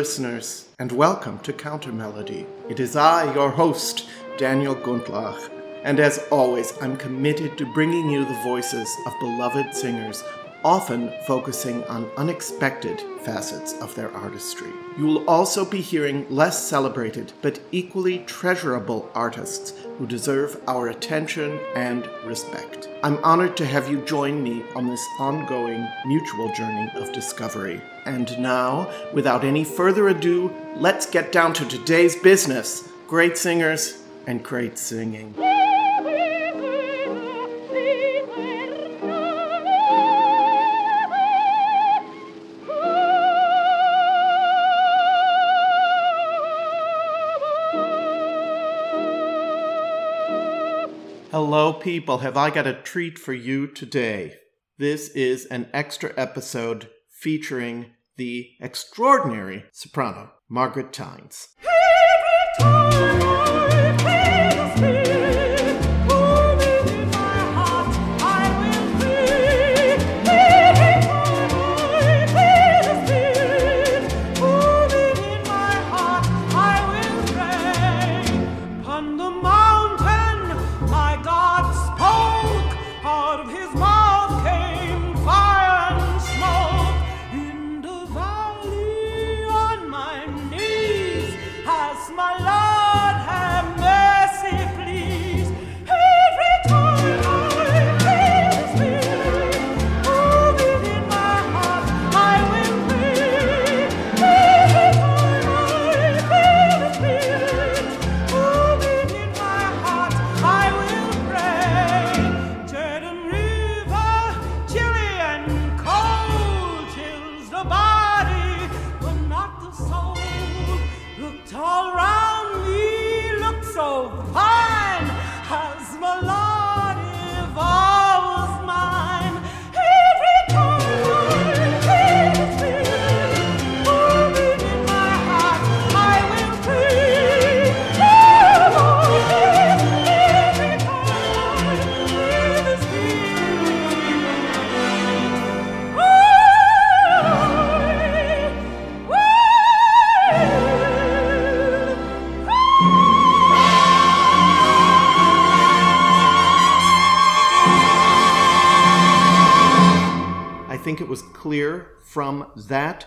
listeners, and welcome to Counter Melody. It is I, your host, Daniel Gundlach, and as always, I'm committed to bringing you the voices of beloved singers, often focusing on unexpected facets of their artistry. You will also be hearing less celebrated but equally treasurable artists who deserve our attention and respect. I'm honored to have you join me on this ongoing mutual journey of discovery. And now, without any further ado, let's get down to today's business great singers and great singing. People. Have I got a treat for you today? This is an extra episode featuring the extraordinary soprano, Margaret Tynes.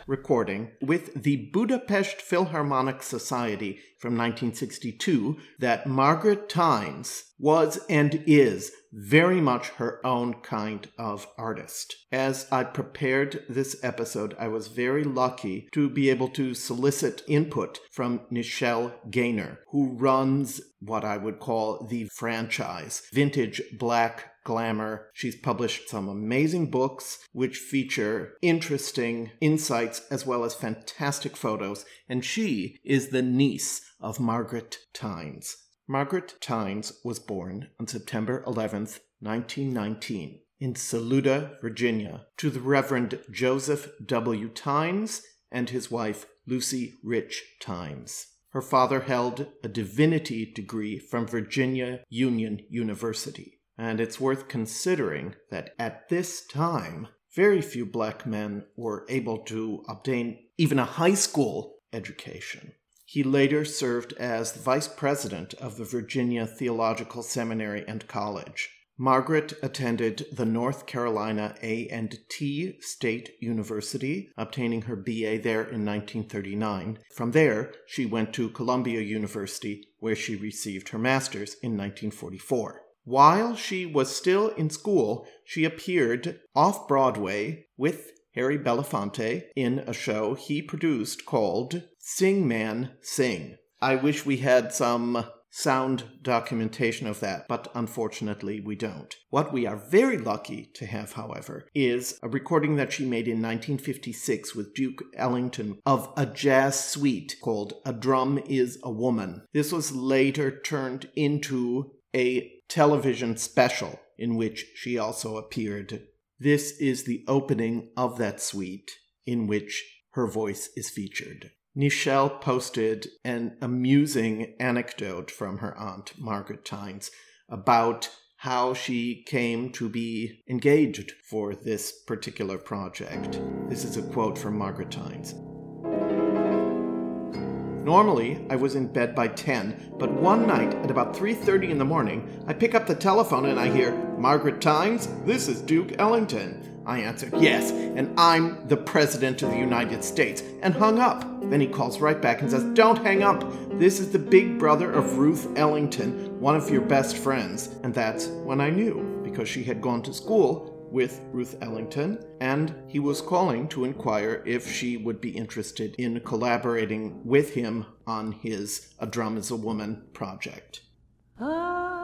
Recording with the Budapest Philharmonic Society from 1962 that Margaret Tynes was and is very much her own kind of artist. As I prepared this episode, I was very lucky to be able to solicit input from Nichelle Gainer, who runs what I would call the franchise, Vintage Black glamour. She's published some amazing books which feature interesting insights as well as fantastic photos, and she is the niece of Margaret Tynes. Margaret Tynes was born on September 11th, 1919, in Saluda, Virginia, to the Reverend Joseph W. Tynes and his wife Lucy Rich Tynes. Her father held a divinity degree from Virginia Union University. And it's worth considering that at this time, very few black men were able to obtain even a high school education. He later served as the vice president of the Virginia Theological Seminary and College. Margaret attended the North Carolina A&T State University, obtaining her BA there in 1939. From there, she went to Columbia University, where she received her master's in 1944. While she was still in school, she appeared off Broadway with Harry Belafonte in a show he produced called Sing Man Sing. I wish we had some sound documentation of that, but unfortunately we don't. What we are very lucky to have, however, is a recording that she made in 1956 with Duke Ellington of a jazz suite called A Drum is a Woman. This was later turned into a television special in which she also appeared. This is the opening of that suite in which her voice is featured. Nichelle posted an amusing anecdote from her aunt, Margaret Tynes, about how she came to be engaged for this particular project. This is a quote from Margaret Tynes. Normally, I was in bed by 10, but one night at about 3:30 in the morning, I pick up the telephone and I hear, "Margaret Tynes, this is Duke Ellington." I answered, "Yes, and I'm the president of the United States," and hung up. Then he calls right back and says, "Don't hang up. This is the big brother of Ruth Ellington, one of your best friends." And that's when I knew because she had gone to school with Ruth Ellington, and he was calling to inquire if she would be interested in collaborating with him on his A Drum is a Woman project. I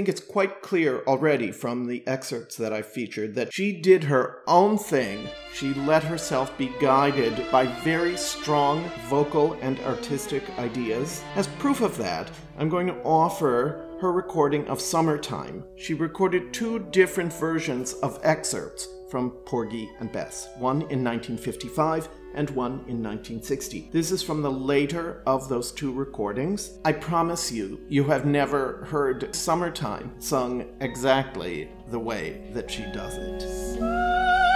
think it's quite clear already from the excerpts that I featured that she did her own thing. She let herself be guided by very strong vocal and artistic ideas. As proof of that, I'm going to offer her recording of Summertime. She recorded two different versions of excerpts from Porgy and Bess, one in 1955 and one in 1960. This is from the later of those two recordings. I promise you, you have never heard Summertime sung exactly the way that she does it.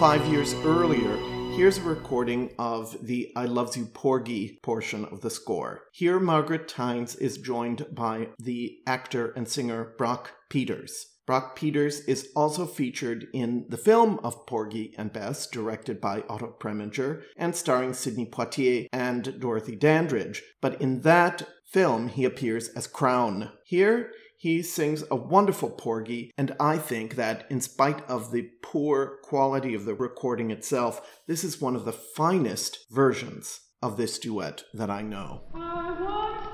Five years earlier, here's a recording of the I Loves You Porgy portion of the score. Here, Margaret Tynes is joined by the actor and singer Brock Peters. Brock Peters is also featured in the film of Porgy and Bess, directed by Otto Preminger and starring Sidney Poitier and Dorothy Dandridge. But in that film, he appears as Crown. Here, he sings a wonderful Porgy, and I think that in spite of the poor quality of the recording itself, this is one of the finest versions of this duet that I know. I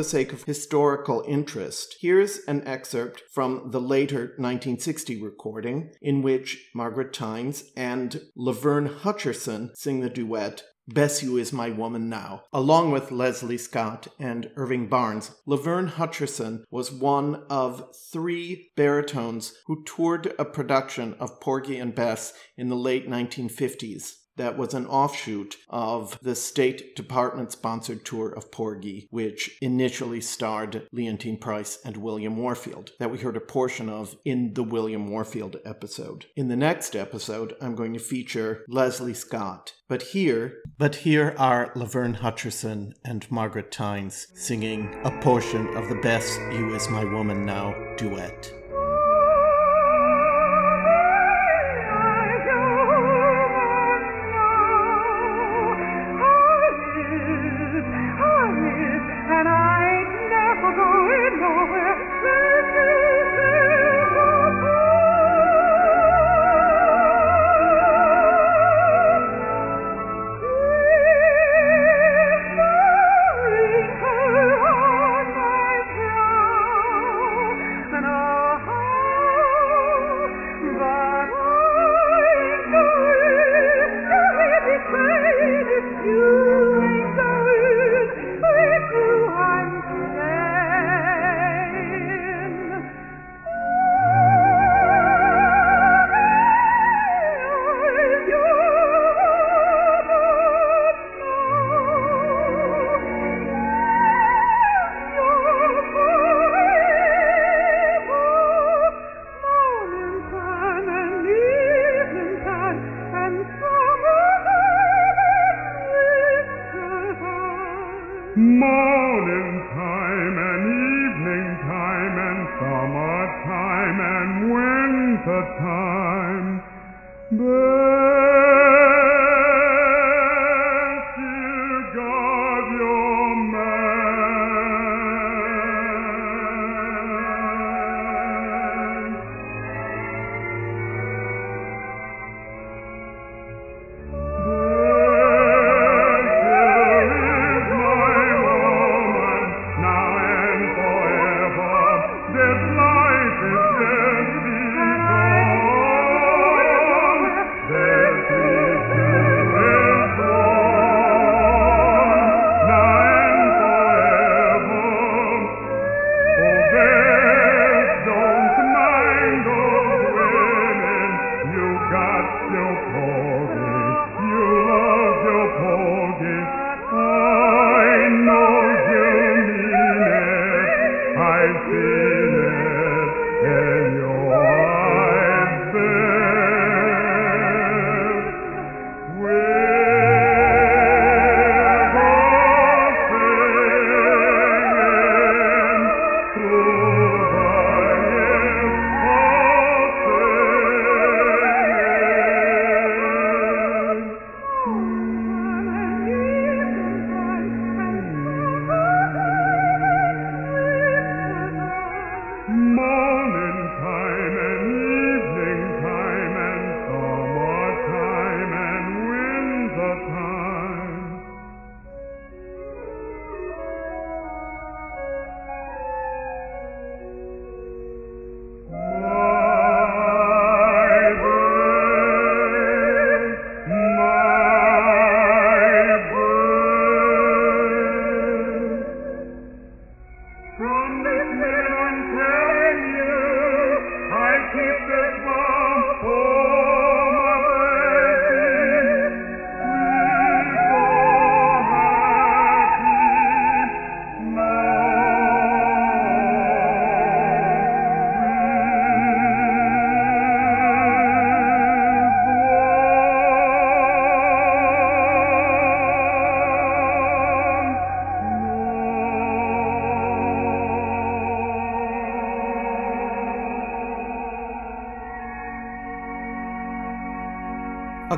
the sake of historical interest, here's an excerpt from the later 1960 recording in which Margaret Tynes and Laverne Hutcherson sing the duet Bess You Is My Woman Now, along with Leslie Scott and Irving Barnes. Laverne Hutcherson was one of three baritones who toured a production of Porgy and Bess in the late 1950s that was an offshoot of the State Department sponsored tour of Porgy, which initially starred Leontyne Price and William Warfield, that we heard a portion of in the William Warfield episode. In the next episode, I'm going to feature Leslie Scott. But here, but here are Laverne Hutcherson and Margaret Tynes singing a portion of the Bess You Is My Woman Now duet.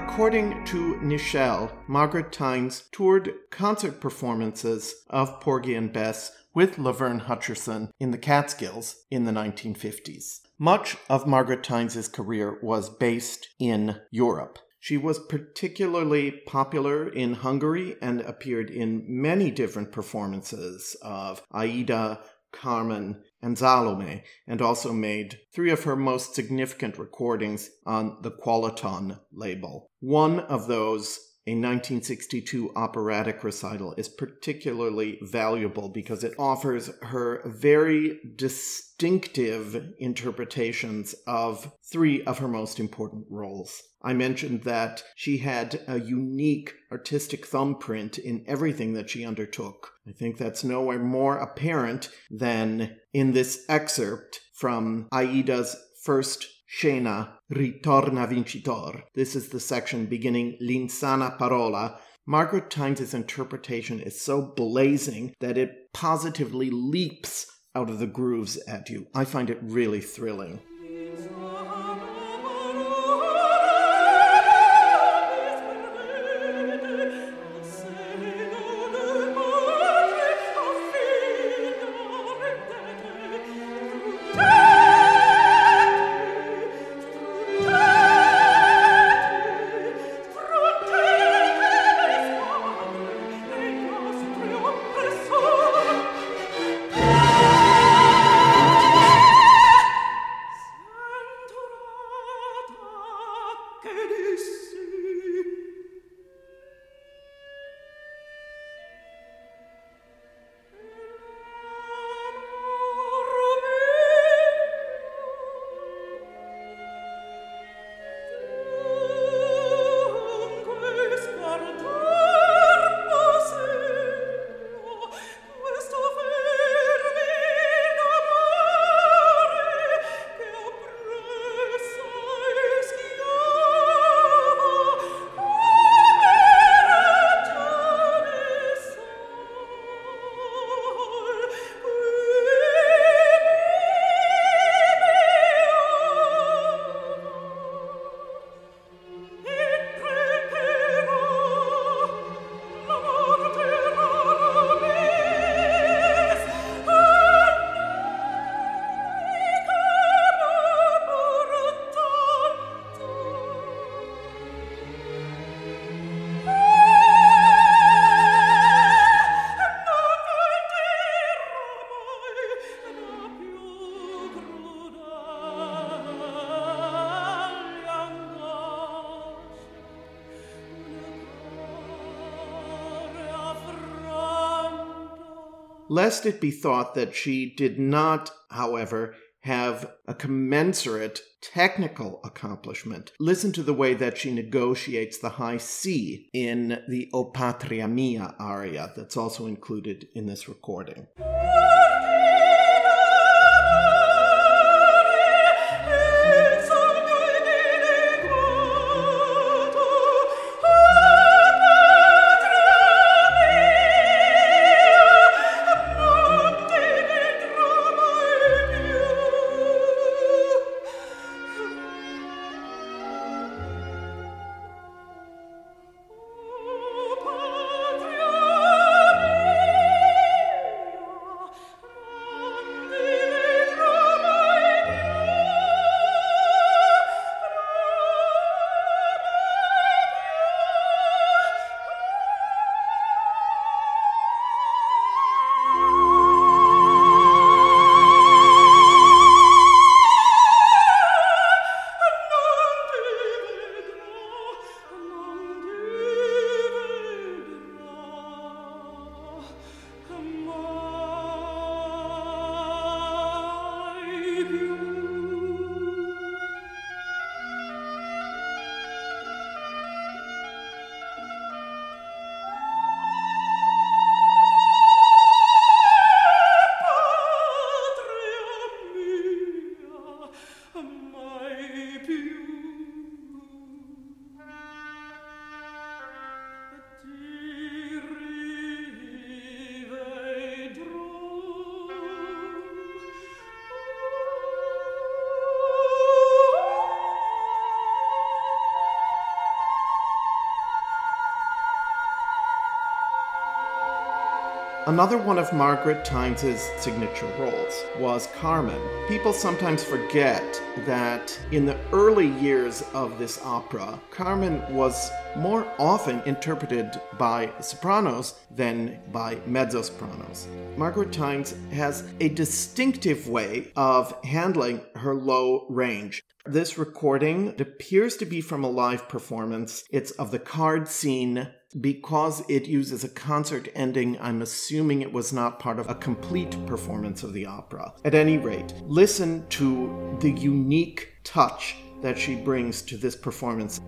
According to Nichelle, Margaret Tynes toured concert performances of Porgy and Bess with Laverne Hutcherson in the Catskills in the 1950s. Much of Margaret Tynes' career was based in Europe. She was particularly popular in Hungary and appeared in many different performances of Aida, Carmen, and Salome, and also made three of her most significant recordings on the Qualiton label. One of those a 1962 operatic recital is particularly valuable because it offers her very distinctive interpretations of three of her most important roles. I mentioned that she had a unique artistic thumbprint in everything that she undertook. I think that's nowhere more apparent than in this excerpt from Aida's first Scena Ritorna Vincitor. This is the section beginning L'insana parola. Margaret Tynes' interpretation is so blazing that it positively leaps out of the grooves at you. I find it really thrilling. Lest it be thought that she did not, however, have a commensurate technical accomplishment. Listen to the way that she negotiates the high C in the O Patria Mia aria that's also included in this recording. Another one of Margaret Tynes's signature roles was Carmen. People sometimes forget that in the early years of this opera, Carmen was more often interpreted by sopranos than by mezzo sopranos. Margaret Tynes has a distinctive way of handling her low range. This recording appears to be from a live performance. It's of the card scene because it uses a concert ending, I'm assuming it was not part of a complete performance of the opera. At any rate, listen to the unique touch that she brings to this performance.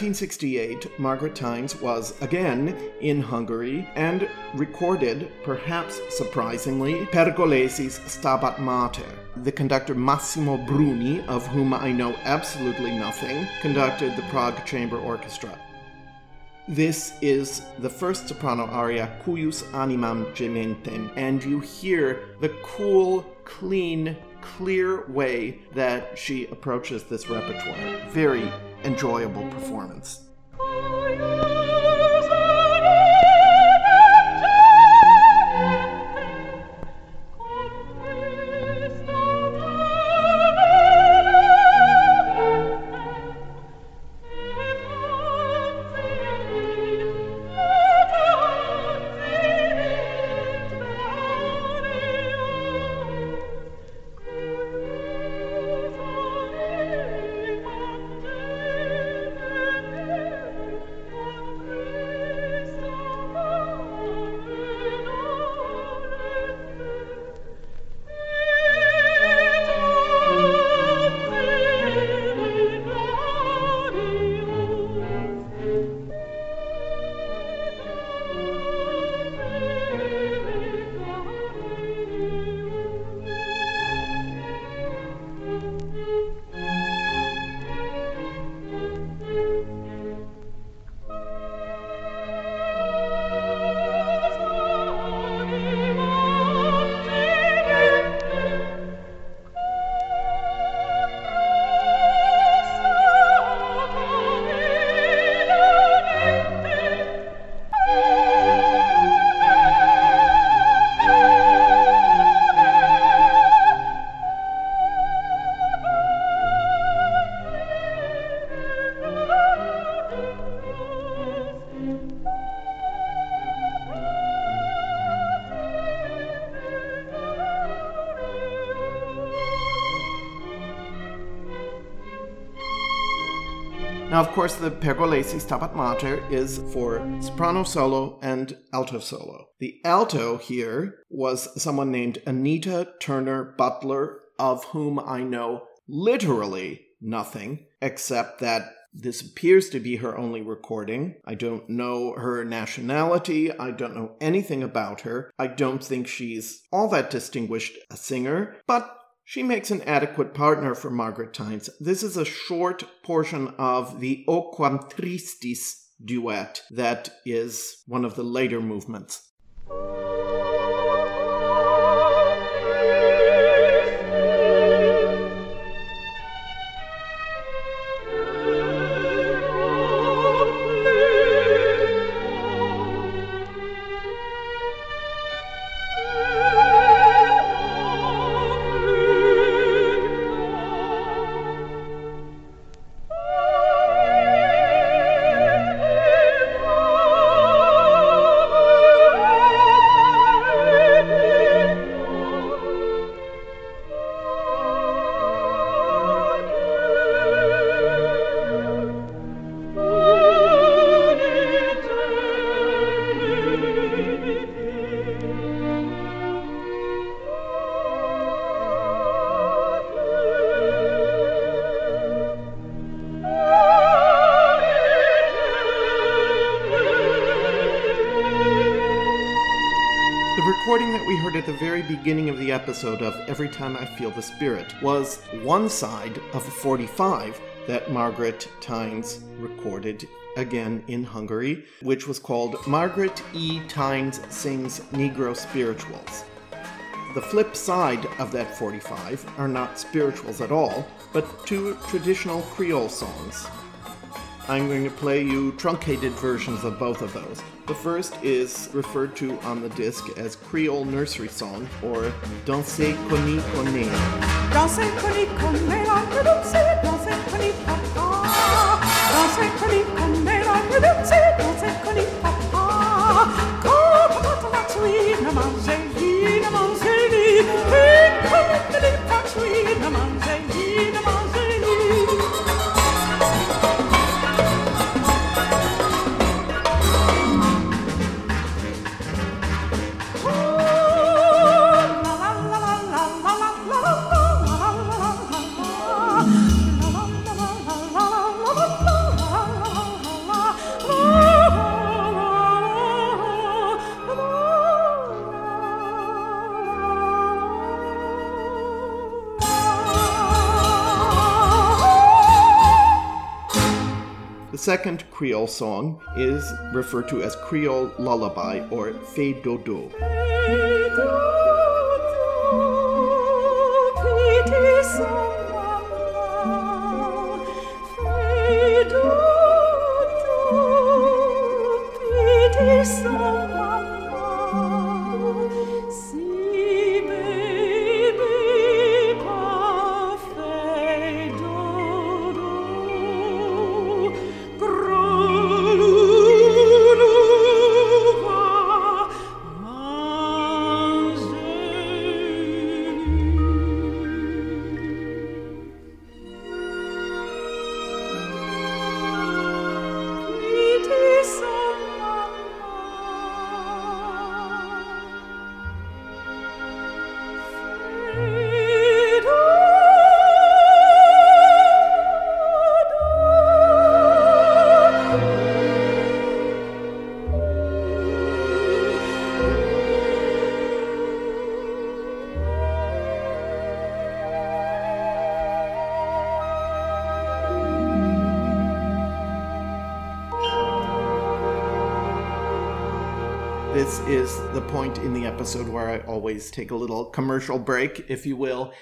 1968, Margaret Tynes was again in Hungary and recorded, perhaps surprisingly, Pergolesi's Stabat Mater. The conductor Massimo Bruni, of whom I know absolutely nothing, conducted the Prague Chamber Orchestra. This is the first soprano aria, Cujus animam gementem, and you hear the cool, clean, clear way that she approaches this repertoire. Very enjoyable performance. Of course, the Pergolesi Stabat Mater is for soprano solo and alto solo. The alto here was someone named Anita Turner Butler, of whom I know literally nothing, except that this appears to be her only recording. I don't know her nationality. I don't know anything about her. I don't think she's all that distinguished a singer, but she makes an adequate partner for Margaret Tynes. This is a short portion of the O Quam Tristis duet that is one of the later movements. Beginning of the episode of Every Time I Feel the Spirit was one side of a 45 that Margaret Tynes recorded again in Hungary, which was called Margaret E. Tynes Sings Negro Spirituals. The flip side of that 45 are not spirituals at all, but two traditional Creole songs. I'm going to play you truncated versions of both of those. The first is referred to on the disc as Creole Nursery Song or la danser, danser Koni Papa. Danser Koni Kone, Creole song is referred to as Creole lullaby or Fais Dodo. Episode where I always take a little commercial break, if you will.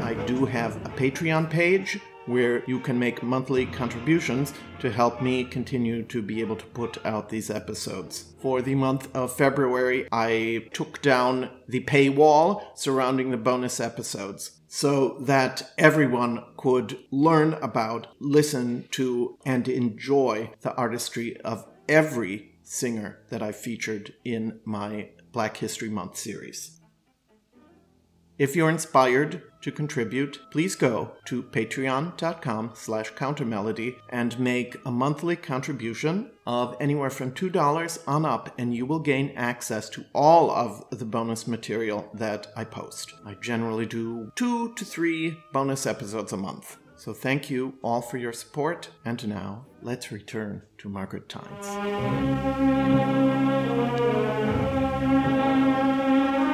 I do have a Patreon page where you can make monthly contributions to help me continue to be able to put out these episodes. For the month of February, I took down the paywall surrounding the bonus episodes. so that everyone could learn about, listen to, and enjoy the artistry of every singer that I featured in my Black History Month series. If you're inspired to contribute, please go to patreon.com slash countermelody and make a monthly contribution of anywhere from $2 on up and you will gain access to all of the bonus material that I post. I generally do two to three bonus episodes a month. So thank you all for your support, and now let's return to Margaret Tynes.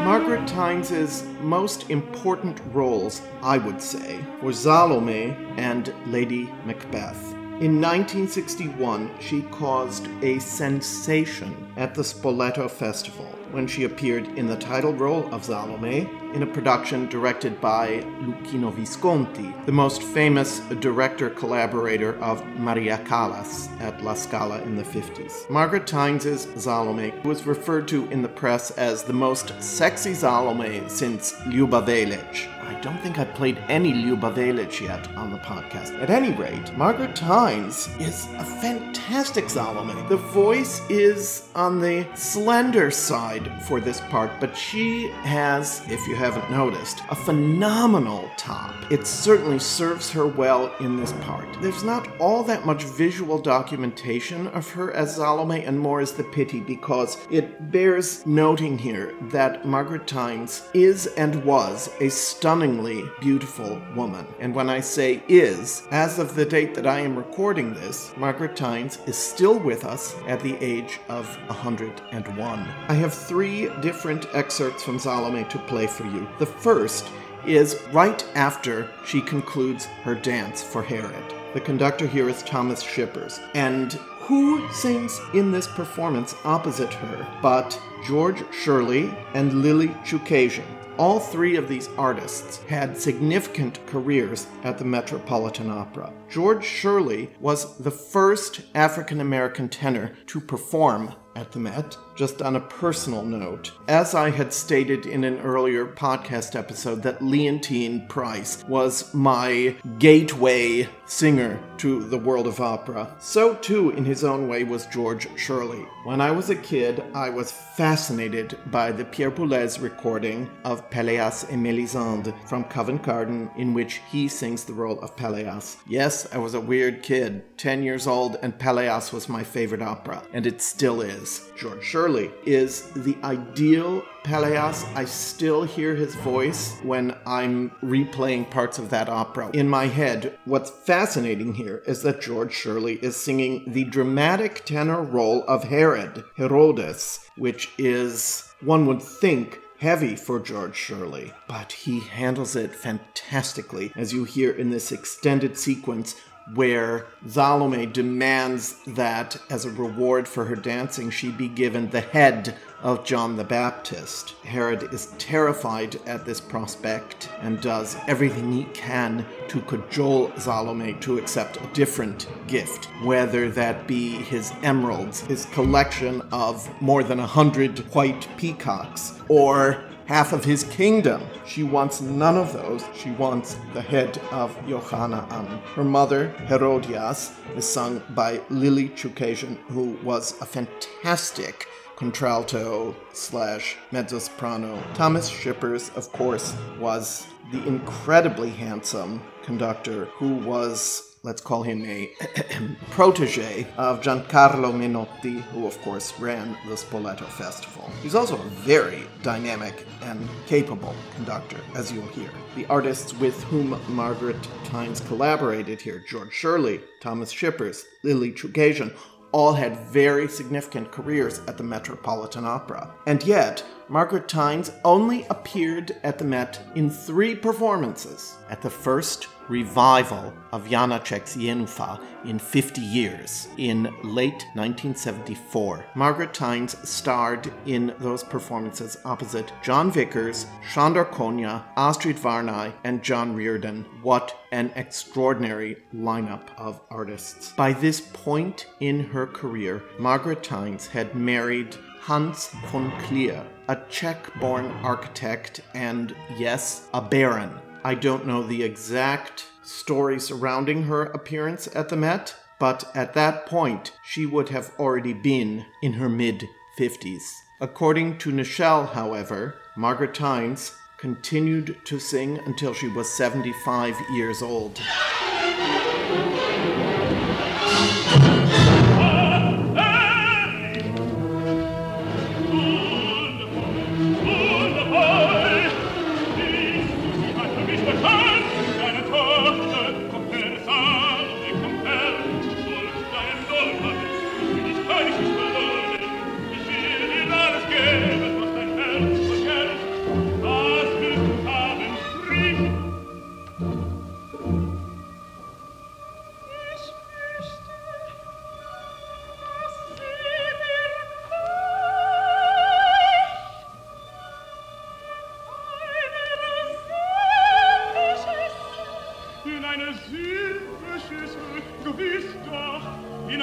Margaret Tynes's most important roles, I would say, were Salome and Lady Macbeth. In 1961, she caused a sensation at the Spoleto Festival when she appeared in the title role of Salome in a production directed by Luchino Visconti, the most famous director collaborator of Maria Callas at La Scala in the 50s. Margaret Tynes' Salome was referred to in the press as the most sexy Salome since Ljuba Welitsch. I don't think I've played any Welitsch yet on the podcast. At any rate, Margaret Tynes is a fantastic Salome. The voice is on the slender side for this part, but she has, if you haven't noticed, a phenomenal top. It certainly serves her well in this part. There's not all that much visual documentation of her as Salome, and more is the pity because it bears noting here that Margaret Tynes is and was a stunning stunningly beautiful woman. And when I say is, as of the date that I am recording this, Margaret Tynes is still with us at the age of 101. I have three different excerpts from Salome to play for you. The first is right after she concludes her dance for Herod. The conductor here is Thomas Schippers, and who sings in this performance opposite her but George Shirley and Lili Chookasian? All three of these artists had significant careers at the Metropolitan Opera. George Shirley was the first African American tenor to perform at the Met. Just on a personal note, as I had stated in an earlier podcast episode, that Leontyne Price was my gateway singer to the world of opera, so too, in his own way, was George Shirley. When I was a kid, I was fascinated by the Pierre Boulez recording of Pelléas et Mélisande from Covent Garden, in which he sings the role of Pelléas. Yes, I was a weird kid, 10 years old, and Pelléas was my favorite opera, and it still is. George Shirley is the ideal Pelléas. I still hear his voice when I'm replaying parts of that opera in my head. What's fascinating here is that George Shirley is singing the dramatic tenor role of Herod, Herodes, which is, one would think, heavy for George Shirley, but he handles it fantastically, as you hear in this extended sequence where Salome demands that, as a reward for her dancing, she be given the head of John the Baptist. Herod is terrified at this prospect and does everything he can to cajole Salome to accept a different gift, whether that be his emeralds, his collection of more than a hundred white peacocks, or half of his kingdom. She wants none of those. She wants the head of Jochanaan. Her mother, Herodias, is sung by Lili Chookasian, who was a fantastic contralto slash mezzo soprano. Thomas Schippers, of course, was the incredibly handsome conductor who was let's call him a protege of Giancarlo Menotti, who of course ran the Spoleto Festival. He's also a very dynamic and capable conductor, as you'll hear. The artists with whom Margaret Tynes collaborated here, George Shirley, Thomas Schippers, Lili Chookasian, all had very significant careers at the Metropolitan Opera. And yet, Margaret Tynes only appeared at the Met in three performances. At the first revival of Janacek's Jenůfa in 50 years in late 1974. Margaret Tynes starred in those performances opposite Jon Vickers, Sándor Kónya, Astrid Varnay, and John Reardon. What an extraordinary lineup of artists. By this point in her career, Margaret Tynes had married Hans von Klier, a Czech born architect and, yes, a baron I don't know the exact story surrounding her appearance at the Met, but at that point, she would have already been in her mid 50s. According to Nichelle, however, Margaret Tynes continued to sing until she was 75 years old.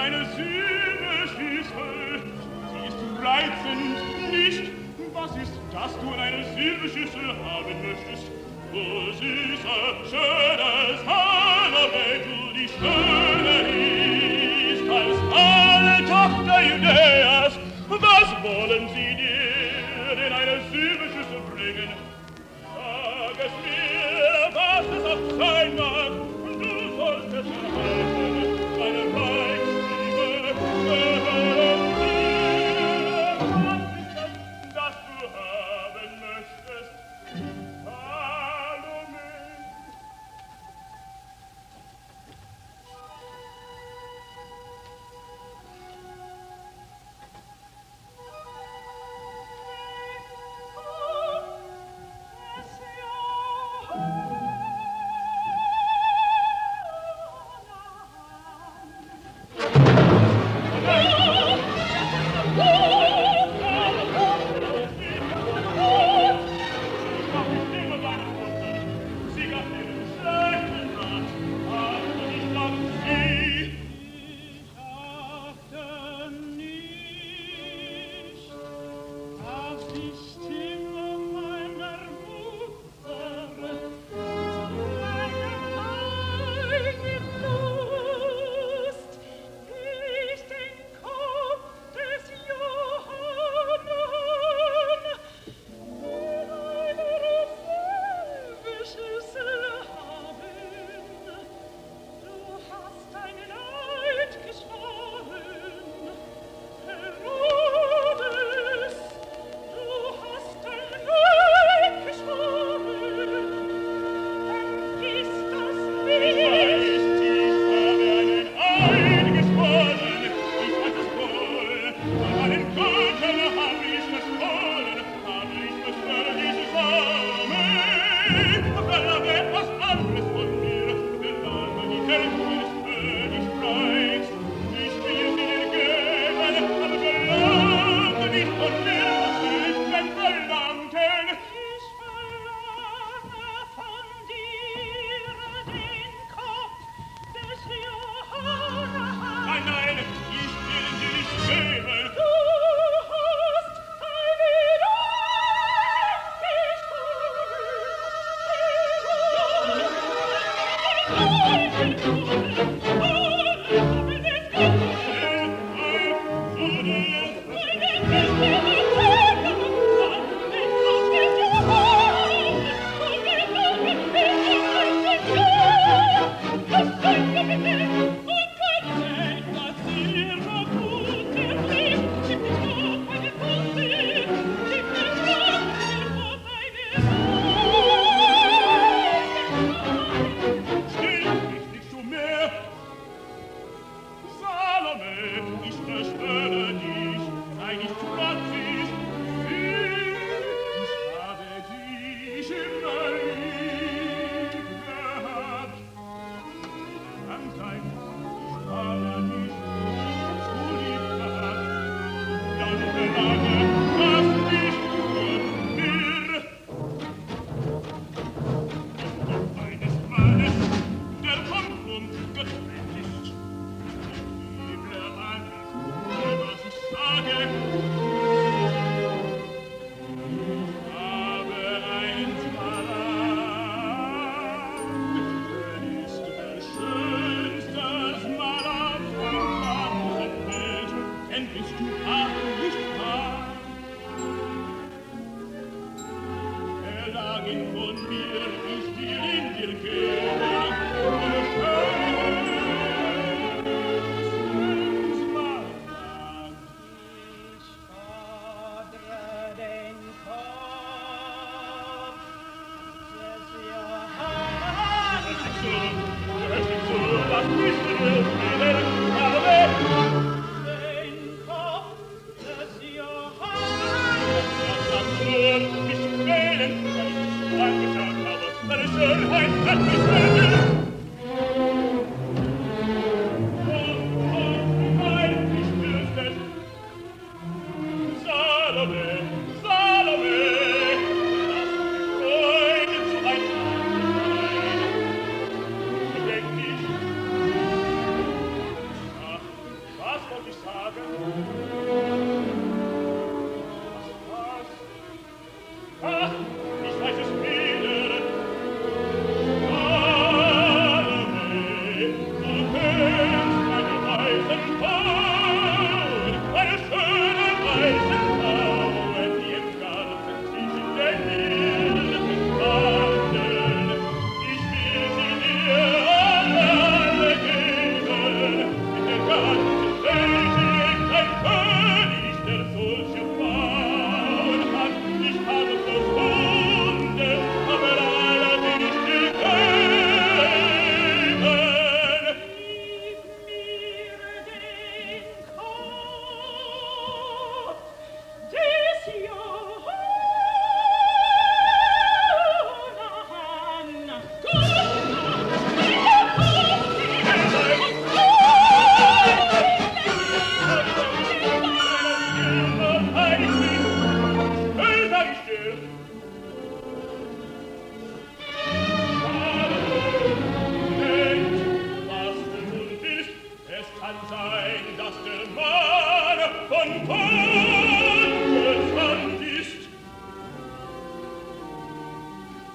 deine Söhne schieße. Sie ist reizend, nicht? Was ist, dass du in eine Silberschüssel haben möchtest? O süßer, schönes Hallo, wenn du die Schöne ist, als alle Tochter Judäas, was wollen sie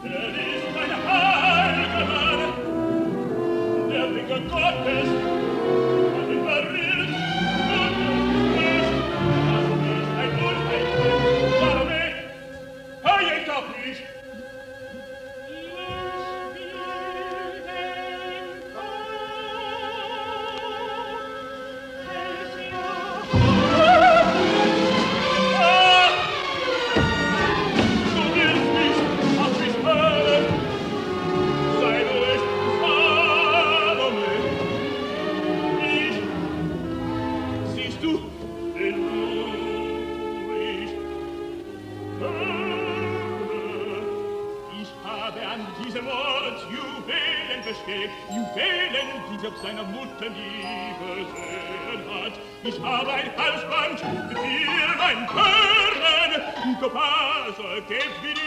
Der ist ein heiliger Mann, der Wege Gottes gute Liebe sehen hat. Ich habe ein Halsband für mein Körren, du Pase, geht wieder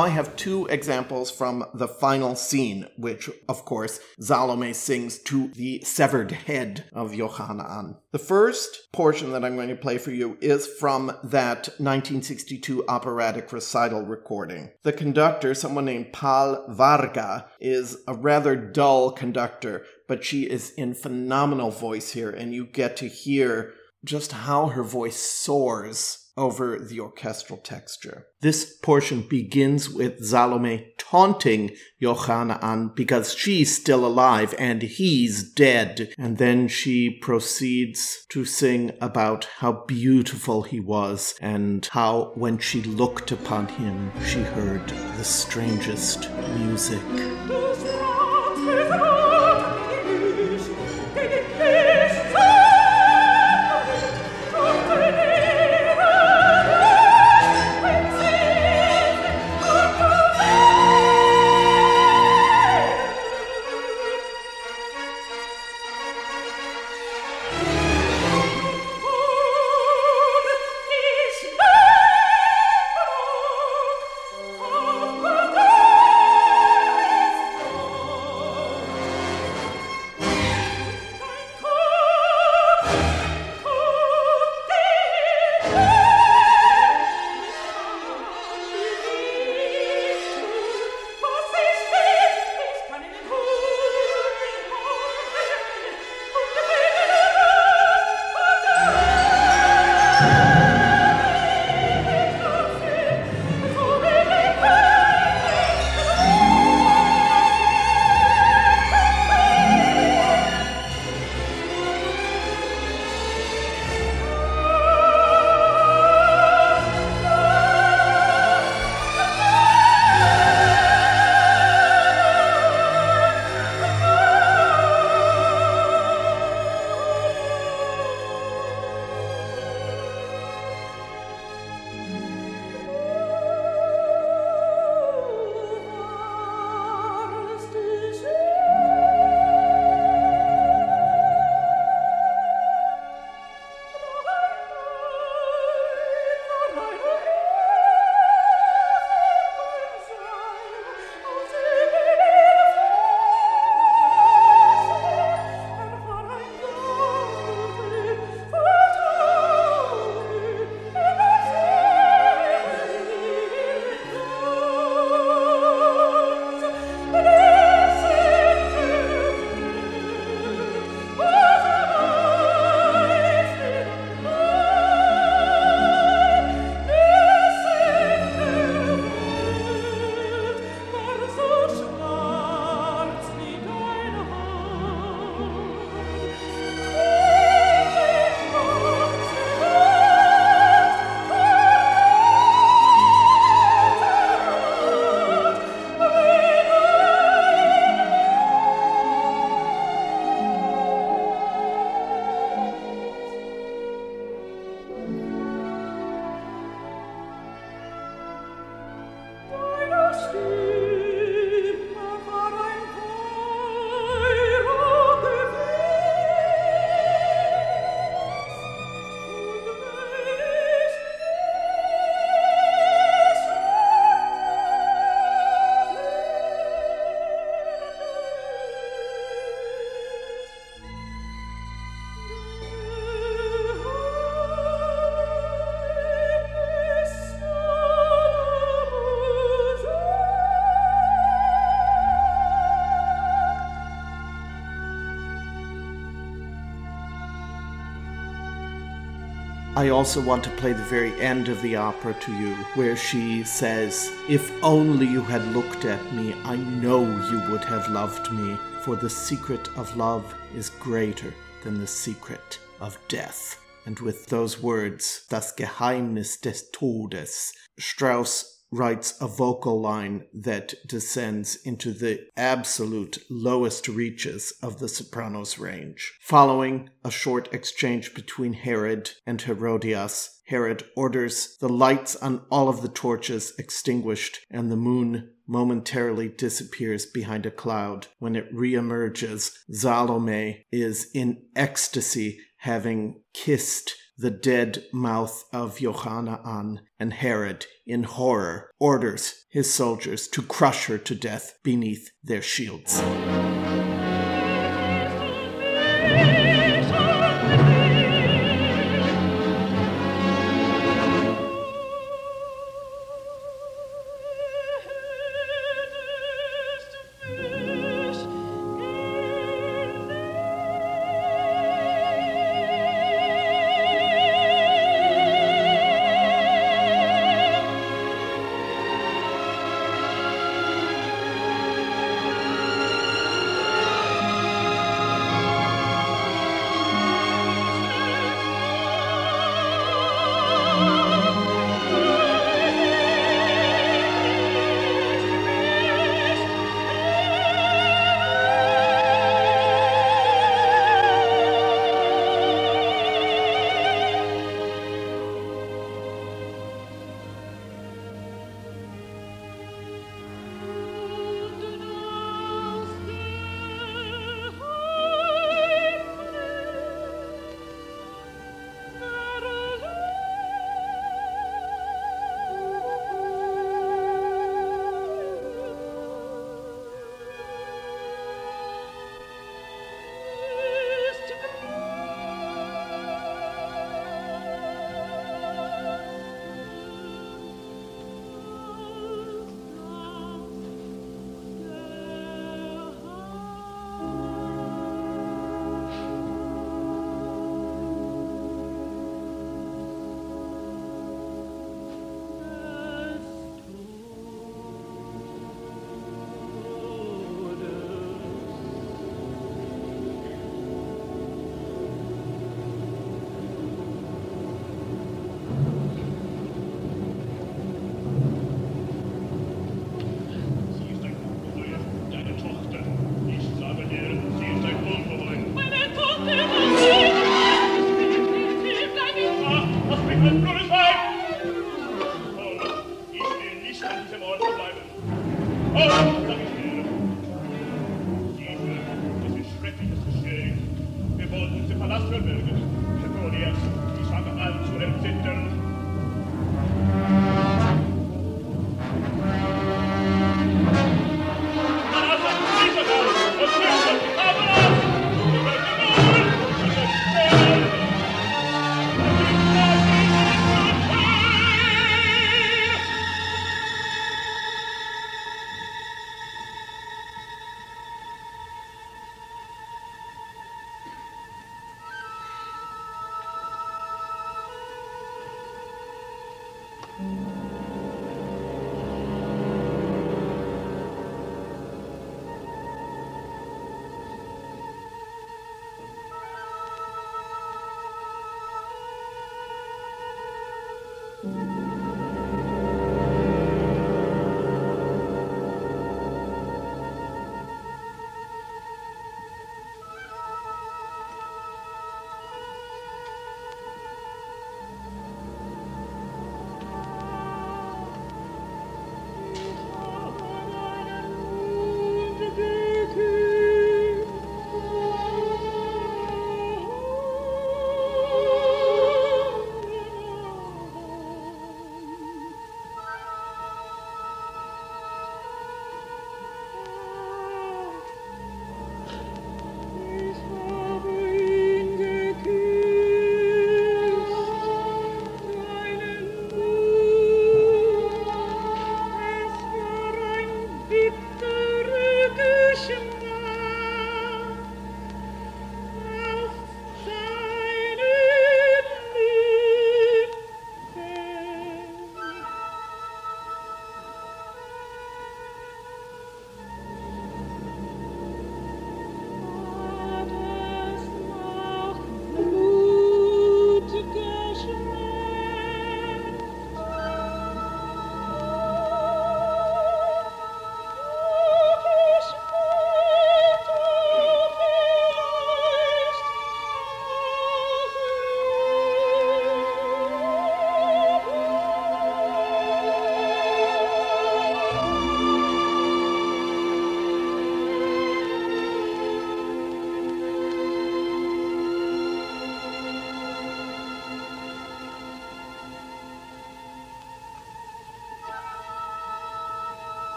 Now, I have two examples from the final scene, which, of course, Salome sings to the severed head of Jochanaan The first portion that I'm going to play for you is from that 1962 operatic recital recording. The conductor, someone named Pal Varga, is a rather dull conductor, but she is in phenomenal voice here, and you get to hear just how her voice soars over the orchestral texture. This portion begins with Salome taunting Jochanaan because she's still alive and he's dead. And then she proceeds to sing about how beautiful he was and how when she looked upon him, she heard the strangest music. I also want to play the very end of the opera to you, where she says, If only you had looked at me, I know you would have loved me, for the secret of love is greater than the secret of death. And with those words, das Geheimnis des Todes, Strauss writes a vocal line that descends into the absolute lowest reaches of the soprano's range. Following a short exchange between Herod and Herodias, Herod orders the lights on all of the torches extinguished and the moon momentarily disappears behind a cloud. When it reemerges, Salome is in ecstasy having kissed the dead mouth of Jochanaan, and Herod, in horror, orders his soldiers to crush her to death beneath their shields.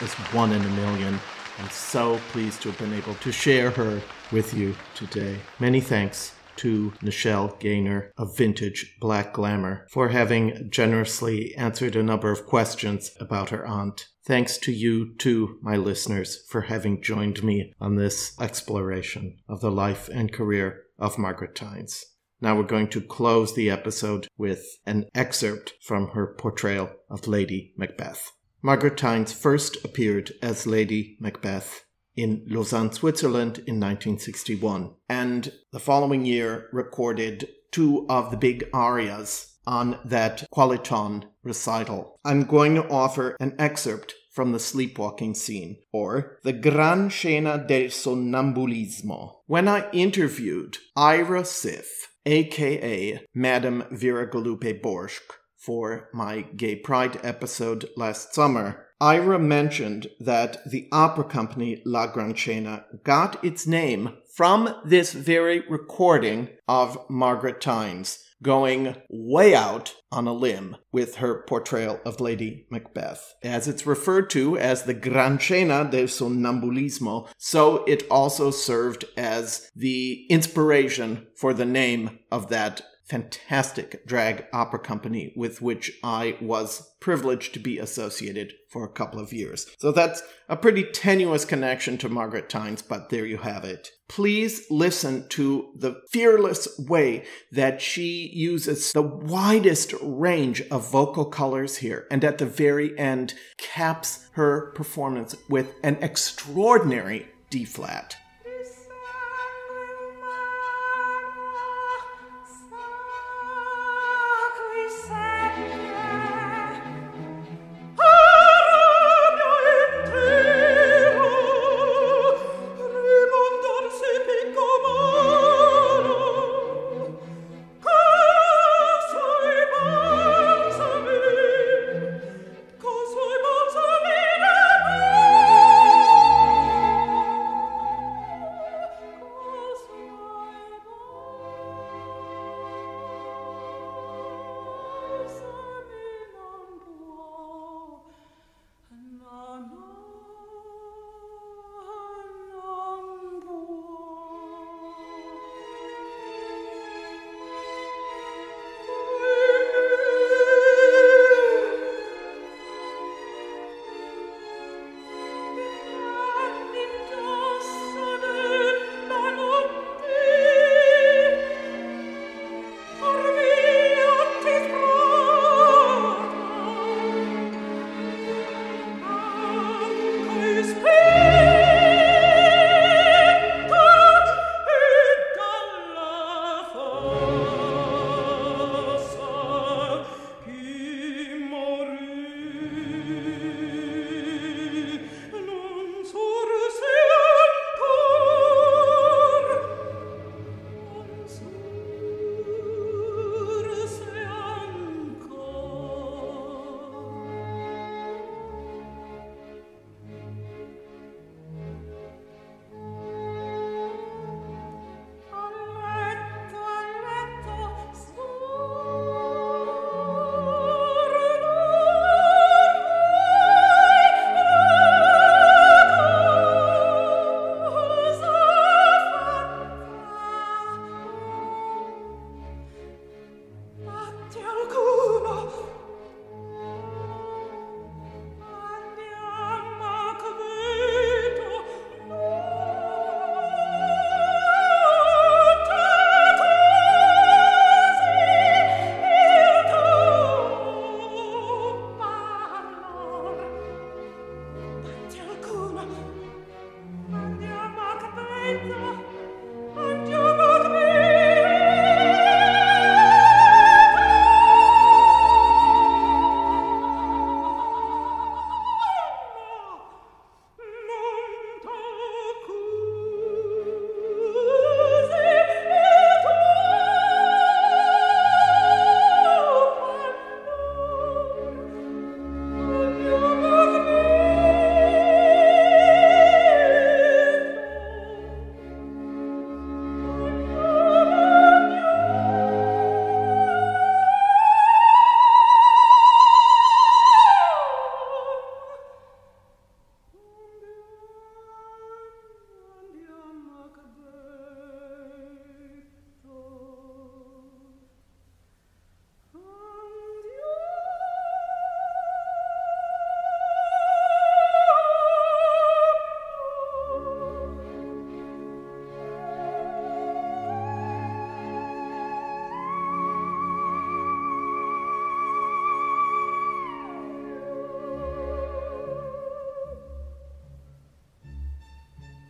As one in a million. I'm so pleased to have been able to share her with you today. Many thanks to Nichelle Gaynor of Vintage Black Glamour for having generously answered a number of questions about her aunt. Thanks to you, too, my listeners, for having joined me on this exploration of the life and career of Margaret Tynes. Now we're going to close the episode with an excerpt from her portrayal of Lady Macbeth. Margaret Tynes first appeared as Lady Macbeth in Lausanne, Switzerland in 1961, and the following year recorded two of the big arias on that Qualiton recital. I'm going to offer an excerpt from the sleepwalking scene, or the Gran Scena del Sonnambulismo. When I interviewed Ira Siff, aka Madame Vera Galupe-Borszkh, for my Gay Pride episode last summer, Ira mentioned that the opera company La Gran Scena got its name from this very recording of Margaret Tynes going way out on a limb with her portrayal of Lady Macbeth. As it's referred to as the Gran del Sonnambulismo, so it also served as the inspiration for the name of that fantastic drag opera company with which I was privileged to be associated for a couple of years. So that's a pretty tenuous connection to Margaret Tynes, but there you have it. Please listen to the fearless way that she uses the widest range of vocal colors here, and at the very end caps her performance with an extraordinary D flat.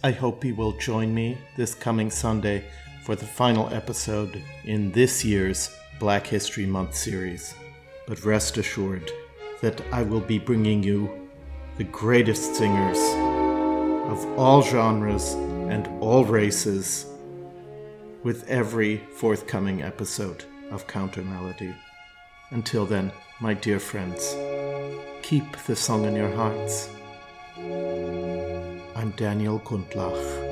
I hope you will join me this coming Sunday for the final episode in this year's Black History Month series. But rest assured that I will be bringing you the greatest singers of all genres and all races with every forthcoming episode of Countermelody. Until then, my dear friends, keep the song in your hearts. Daniel Gundlach.